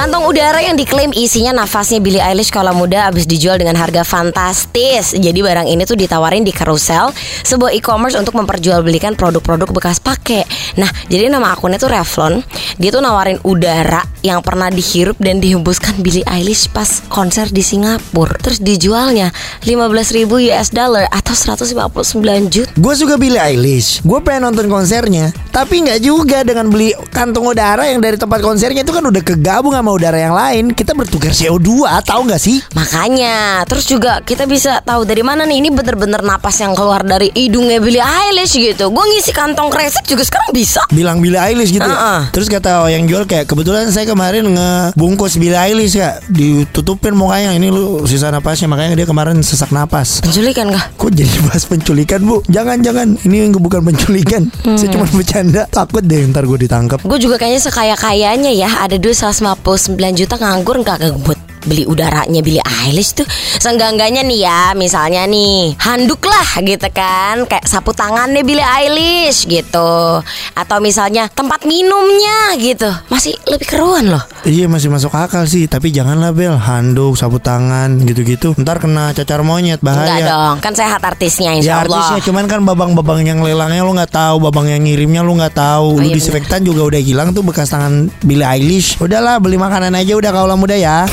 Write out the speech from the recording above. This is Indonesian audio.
Kantong udara yang diklaim isinya nafasnya Billie Eilish kalau muda habis dijual dengan harga fantastis. Jadi barang ini tuh ditawarin di Carousel, sebuah e-commerce untuk memperjualbelikan produk-produk bekas pakai. Nah, jadi nama akunnya tuh Revlon. Dia tuh nawarin udara yang pernah dihirup dan dihembuskan Billie Eilish pas konser di Singapura. Terus dijualnya 15.000 US dollar atau 159 juta. Gue suka Billie Eilish. Gue pengen nonton konsernya, tapi nggak juga dengan beli kantong udara yang dari tempat konsernya itu kan udah kegabung sama udara yang lain. Kita bertukar CO2, tahu nggak sih? Makanya, terus juga kita bisa tahu dari mana nih ini bener-bener napas yang keluar dari hidungnya Billie Eilish gitu. Gue ngisi kantong kresek juga sekarang bisa. Bilang Billie Eilish gitu. ya. Uh-uh. Terus kata yang jual kayak kebetulan saya kemarin ngebungkus Billie Eilish kak, ditutupin mukanya ini lu sisa napasnya makanya dia kemarin sesak napas. Penculikan kah? Kok jadi bahas penculikan bu? Jangan jangan ini bukan penculikan. Saya cuma bercanda. Takut deh ntar gue ditangkap. Gue juga kayaknya sekaya-kayanya ya Ada duit 159 juta nganggur nggak kebut beli udaranya Billie Eilish tuh. Seenggak-enggaknya nih ya Misalnya nih Handuk lah gitu kan. Kayak sapu tangannya Billie Eilish gitu. Atau misalnya tempat minumnya gitu. Masih lebih keruan loh. Iya masih masuk akal sih. Tapi janganlah Bel. Handuk, sapu tangan gitu-gitu. Ntar kena cacar monyet Enggak bahaya dong. Kan saya hat artisnya Ya insya Allah. artisnya. Cuman kan babang-babang yang lelangnya lu nggak tahu, babang yang ngirimnya lu nggak tahu. Oh, lu iya disinfektan juga udah hilang tuh bekas tangan Billie Eilish. Udahlah beli makanan aja udah kaulah muda ya.